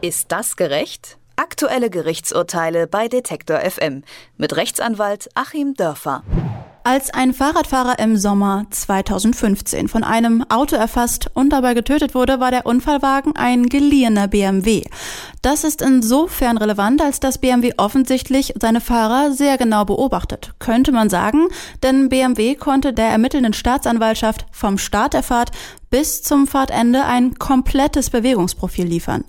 Ist das gerecht? Aktuelle Gerichtsurteile bei Detektor FM mit Rechtsanwalt Achim Dörfer. Als ein Fahrradfahrer im Sommer 2015 von einem Auto erfasst und dabei getötet wurde, war der Unfallwagen ein geliehener BMW. Das ist insofern relevant, als dass BMW offensichtlich seine Fahrer sehr genau beobachtet, könnte man sagen, denn BMW konnte der ermittelnden Staatsanwaltschaft vom Start der Fahrt bis zum Fahrtende ein komplettes Bewegungsprofil liefern.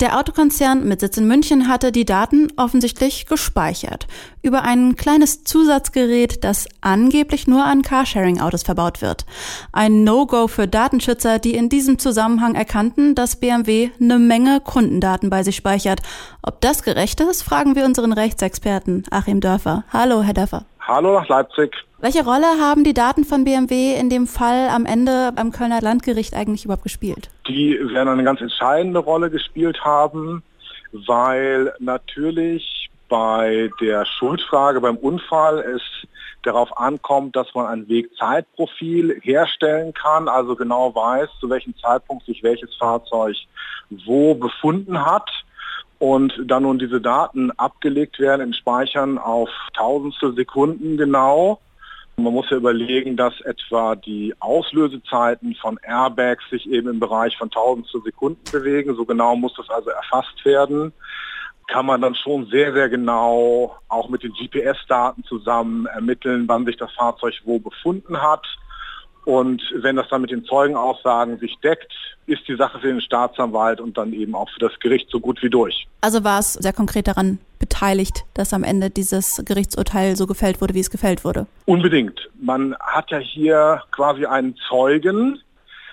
Der Autokonzern mit Sitz in München hatte die Daten offensichtlich gespeichert über ein kleines Zusatzgerät, das angeblich nur an Carsharing-Autos verbaut wird. Ein No-Go für Datenschützer, die in diesem Zusammenhang erkannten, dass BMW eine Menge Kundendaten bei sich speichert. Ob das gerecht ist, fragen wir unseren Rechtsexperten Achim Dörfer. Hallo, Herr Dörfer. Hallo nach Leipzig. Welche Rolle haben die Daten von BMW in dem Fall am Ende beim Kölner Landgericht eigentlich überhaupt gespielt? Die werden eine ganz entscheidende Rolle gespielt haben, weil natürlich bei der Schuldfrage beim Unfall es darauf ankommt, dass man ein Wegzeitprofil herstellen kann, also genau weiß, zu welchem Zeitpunkt sich welches Fahrzeug wo befunden hat und dann nun diese Daten abgelegt werden in Speichern auf tausendstel Sekunden genau. Man muss ja überlegen, dass etwa die Auslösezeiten von Airbags sich eben im Bereich von tausendstel Sekunden bewegen. So genau muss das also erfasst werden. Kann man dann schon sehr, sehr genau auch mit den GPS-Daten zusammen ermitteln, wann sich das Fahrzeug wo befunden hat. Und wenn das dann mit den Zeugenaussagen sich deckt, ist die Sache für den Staatsanwalt und dann eben auch für das Gericht so gut wie durch. Also war es sehr konkret daran beteiligt, dass am Ende dieses Gerichtsurteil so gefällt wurde, wie es gefällt wurde? Unbedingt. Man hat ja hier quasi einen Zeugen,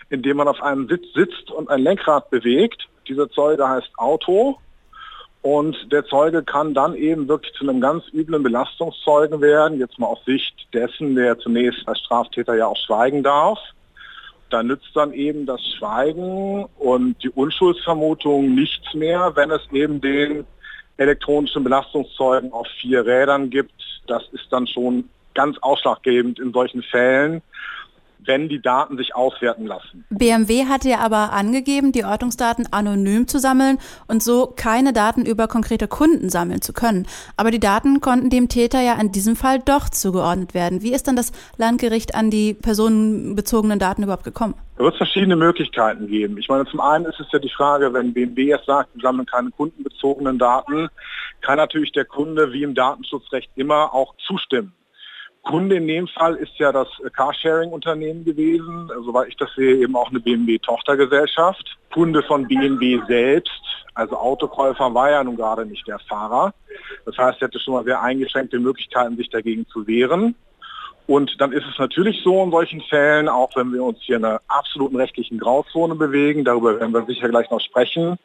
in dem man auf einem Sitz sitzt und ein Lenkrad bewegt. Dieser Zeuge heißt Auto und der Zeuge kann dann eben wirklich zu einem ganz üblen Belastungszeugen werden, jetzt mal aus Sicht dessen, der zunächst als Straftäter ja auch schweigen darf. Da nützt dann eben das Schweigen und die Unschuldsvermutung nichts mehr, wenn es eben den elektronischen Belastungszeugen auf vier Rädern gibt. Das ist dann schon ganz ausschlaggebend in solchen Fällen, wenn die Daten sich auswerten lassen. BMW hatte ja aber angegeben, die Ortungsdaten anonym zu sammeln und so keine Daten über konkrete Kunden sammeln zu können. Aber die Daten konnten dem Täter ja in diesem Fall doch zugeordnet werden. Wie ist dann das Landgericht an die personenbezogenen Daten überhaupt gekommen? Da wird es verschiedene Möglichkeiten geben. Ich meine, zum einen ist es ja die Frage, wenn BMW jetzt sagt, wir sammeln keine kundenbezogenen Daten, kann natürlich der Kunde wie im Datenschutzrecht immer auch zustimmen. Kunde in dem Fall ist ja das Carsharing-Unternehmen gewesen, soweit ich das sehe, eben auch eine BMW-Tochtergesellschaft. Kunde von BMW selbst, also Autokäufer, war ja nun gerade nicht der Fahrer. Das heißt, er hätte schon mal sehr eingeschränkte Möglichkeiten, sich dagegen zu wehren. Und dann ist es natürlich so in solchen Fällen, auch wenn wir uns hier in einer absoluten rechtlichen Grauzone bewegen, darüber werden wir sicher gleich noch sprechen,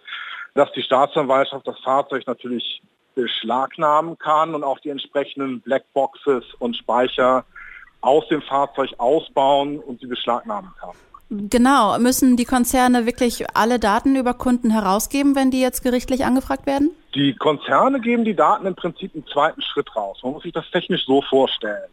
dass die Staatsanwaltschaft das Fahrzeug natürlich beschlagnahmen kann und auch die entsprechenden Blackboxes und Speicher aus dem Fahrzeug ausbauen und sie beschlagnahmen kann. Genau. Müssen die Konzerne wirklich alle Daten über Kunden herausgeben, wenn die jetzt gerichtlich angefragt werden? Die Konzerne geben die Daten im Prinzip im zweiten Schritt raus. Man muss sich das technisch so vorstellen.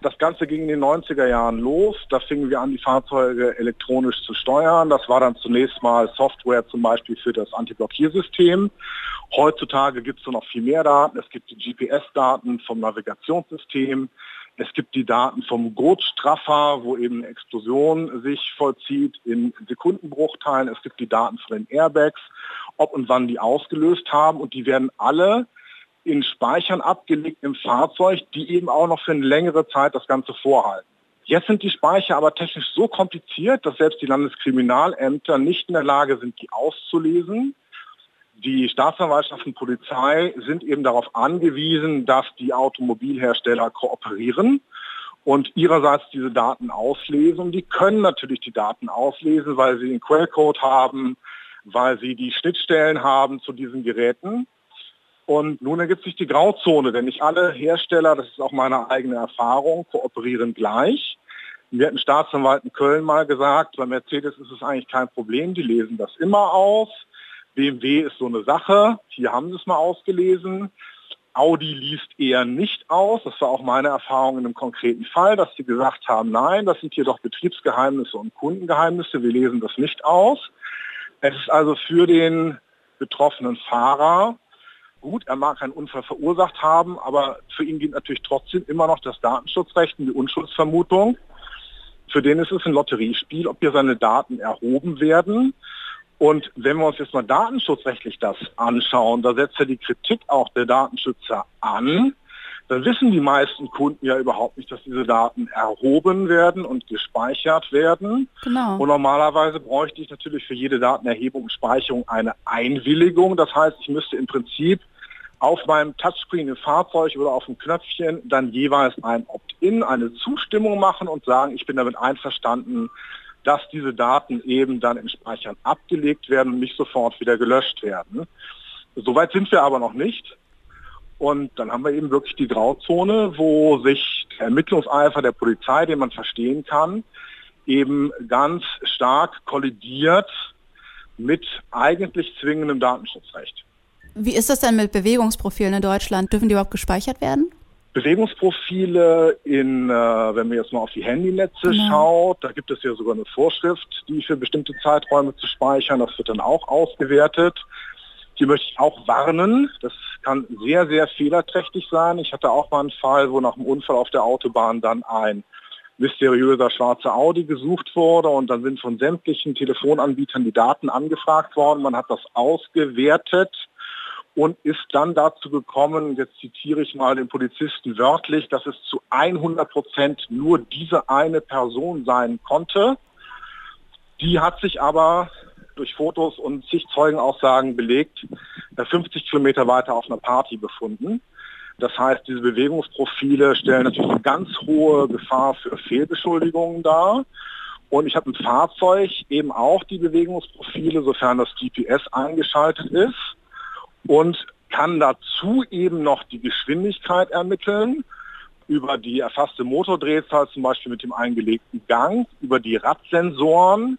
Das Ganze ging in den 90er Jahren los. Da fingen wir an, die Fahrzeuge elektronisch zu steuern. Das war dann zunächst mal Software zum Beispiel für das Antiblockiersystem. Heutzutage gibt es noch viel mehr Daten. Es gibt die GPS-Daten vom Navigationssystem. Es gibt die Daten vom Gurtstraffer, wo eben eine Explosion sich vollzieht in Sekundenbruchteilen. Es gibt die Daten von den Airbags, ob und wann die ausgelöst haben. Und die werden alle in Speichern abgelegt im Fahrzeug, die eben auch noch für eine längere Zeit das Ganze vorhalten. Jetzt sind die Speicher aber technisch so kompliziert, dass selbst die Landeskriminalämter nicht in der Lage sind, die auszulesen. Die Staatsanwaltschaft und Polizei sind eben darauf angewiesen, dass die Automobilhersteller kooperieren und ihrerseits diese Daten auslesen. Die können natürlich die Daten auslesen, weil sie den Quellcode haben, weil sie die Schnittstellen haben zu diesen Geräten. Und nun ergibt sich die Grauzone, denn nicht alle Hersteller, das ist auch meine eigene Erfahrung, kooperieren gleich. Wir hatten Staatsanwalt in Köln mal gesagt, bei Mercedes ist es eigentlich kein Problem, die lesen das immer aus. BMW ist so eine Sache, hier haben sie es mal ausgelesen. Audi liest eher nicht aus. Das war auch meine Erfahrung in einem konkreten Fall, dass sie gesagt haben, nein, das sind hier doch Betriebsgeheimnisse und Kundengeheimnisse, wir lesen das nicht aus. Es ist also für den betroffenen Fahrer. Gut, er mag einen Unfall verursacht haben, aber für ihn gilt natürlich trotzdem immer noch das Datenschutzrecht und die Unschuldsvermutung. Für den ist es ein Lotteriespiel, ob hier seine Daten erhoben werden. Und wenn wir uns jetzt mal datenschutzrechtlich das anschauen, da setzt ja die Kritik auch der Datenschützer an, dann wissen die meisten Kunden ja überhaupt nicht, dass diese Daten erhoben werden und gespeichert werden. Genau. Und normalerweise bräuchte ich natürlich für jede Datenerhebung und Speicherung eine Einwilligung. Das heißt, ich müsste im Prinzip auf meinem Touchscreen im Fahrzeug oder auf dem Knöpfchen dann jeweils ein Opt-in, eine Zustimmung machen und sagen, ich bin damit einverstanden, dass diese Daten eben dann in Speichern abgelegt werden und nicht sofort wieder gelöscht werden. Soweit sind wir aber noch nicht. Und dann haben wir eben wirklich die Grauzone, wo sich der Ermittlungseifer der Polizei, den man verstehen kann, eben ganz stark kollidiert mit eigentlich zwingendem Datenschutzrecht. Wie ist das denn mit Bewegungsprofilen in Deutschland? Dürfen die überhaupt gespeichert werden? Bewegungsprofile in, äh, wenn wir jetzt mal auf die Handynetze genau. schaut, da gibt es ja sogar eine Vorschrift, die für bestimmte Zeiträume zu speichern. Das wird dann auch ausgewertet. Hier möchte ich auch warnen, das kann sehr, sehr fehlerträchtig sein. Ich hatte auch mal einen Fall, wo nach einem Unfall auf der Autobahn dann ein mysteriöser schwarzer Audi gesucht wurde und dann sind von sämtlichen Telefonanbietern die Daten angefragt worden. Man hat das ausgewertet und ist dann dazu gekommen, jetzt zitiere ich mal den Polizisten wörtlich, dass es zu 100 Prozent nur diese eine Person sein konnte. Die hat sich aber durch Fotos und zig Zeugenaussagen belegt, 50 Kilometer weiter auf einer Party befunden. Das heißt, diese Bewegungsprofile stellen natürlich eine ganz hohe Gefahr für Fehlbeschuldigungen dar. Und ich habe im Fahrzeug eben auch die Bewegungsprofile, sofern das GPS eingeschaltet ist und kann dazu eben noch die Geschwindigkeit ermitteln über die erfasste Motordrehzahl, zum Beispiel mit dem eingelegten Gang, über die Radsensoren,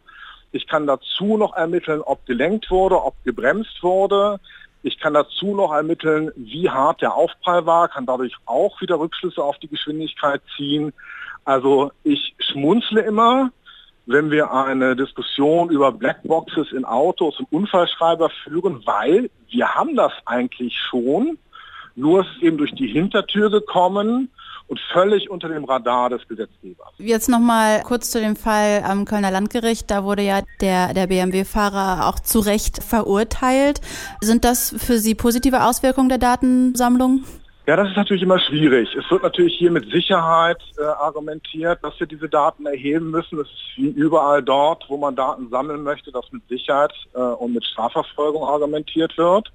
ich kann dazu noch ermitteln, ob gelenkt wurde, ob gebremst wurde. Ich kann dazu noch ermitteln, wie hart der Aufprall war, kann dadurch auch wieder Rückschlüsse auf die Geschwindigkeit ziehen. Also ich schmunzle immer, wenn wir eine Diskussion über Blackboxes in Autos und Unfallschreiber führen, weil wir haben das eigentlich schon. Nur ist eben durch die Hintertür gekommen und völlig unter dem Radar des Gesetzgebers. Jetzt nochmal kurz zu dem Fall am Kölner Landgericht. Da wurde ja der, der BMW-Fahrer auch zu Recht verurteilt. Sind das für Sie positive Auswirkungen der Datensammlung? Ja, das ist natürlich immer schwierig. Es wird natürlich hier mit Sicherheit äh, argumentiert, dass wir diese Daten erheben müssen. Es ist wie überall dort, wo man Daten sammeln möchte, dass mit Sicherheit äh, und mit Strafverfolgung argumentiert wird.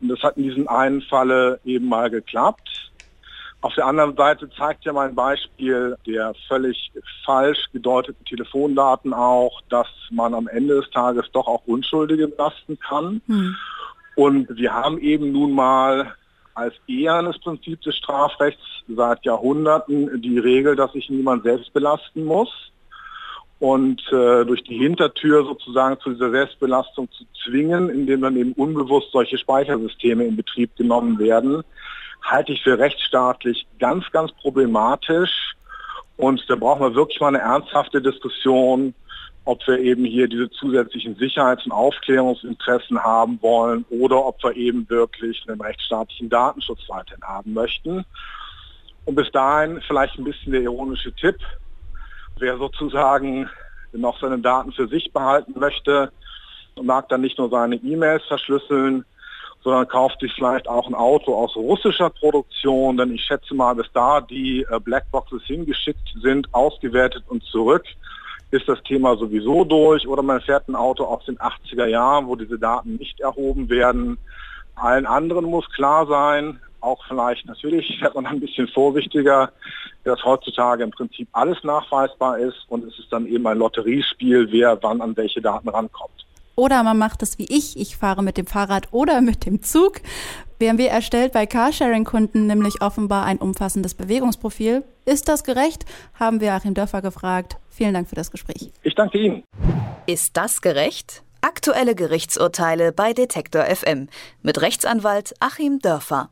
Und das hat in diesem einen Falle eben mal geklappt. Auf der anderen Seite zeigt ja mein Beispiel der völlig falsch gedeuteten Telefondaten auch, dass man am Ende des Tages doch auch Unschuldige belasten kann. Hm. Und wir haben eben nun mal als ehernes Prinzip des Strafrechts seit Jahrhunderten die Regel, dass sich niemand selbst belasten muss. Und äh, durch die Hintertür sozusagen zu dieser Selbstbelastung zu zwingen, indem dann eben unbewusst solche Speichersysteme in Betrieb genommen werden, halte ich für rechtsstaatlich ganz, ganz problematisch. Und da brauchen wir wirklich mal eine ernsthafte Diskussion, ob wir eben hier diese zusätzlichen Sicherheits- und Aufklärungsinteressen haben wollen oder ob wir eben wirklich einen rechtsstaatlichen Datenschutz weiterhin haben möchten. Und bis dahin vielleicht ein bisschen der ironische Tipp, wer sozusagen noch seine Daten für sich behalten möchte, mag dann nicht nur seine E-Mails verschlüsseln, sondern kauft sich vielleicht auch ein Auto aus russischer Produktion, denn ich schätze mal, bis da die äh, Blackboxes hingeschickt sind, ausgewertet und zurück, ist das Thema sowieso durch. Oder man fährt ein Auto aus den 80er Jahren, wo diese Daten nicht erhoben werden. Allen anderen muss klar sein, auch vielleicht natürlich fährt man ein bisschen vorsichtiger, dass heutzutage im Prinzip alles nachweisbar ist und es ist dann eben ein Lotteriespiel, wer wann an welche Daten rankommt. Oder man macht es wie ich. Ich fahre mit dem Fahrrad oder mit dem Zug. BMW erstellt bei Carsharing-Kunden nämlich offenbar ein umfassendes Bewegungsprofil. Ist das gerecht? Haben wir Achim Dörfer gefragt. Vielen Dank für das Gespräch. Ich danke Ihnen. Ist das gerecht? Aktuelle Gerichtsurteile bei Detektor FM mit Rechtsanwalt Achim Dörfer.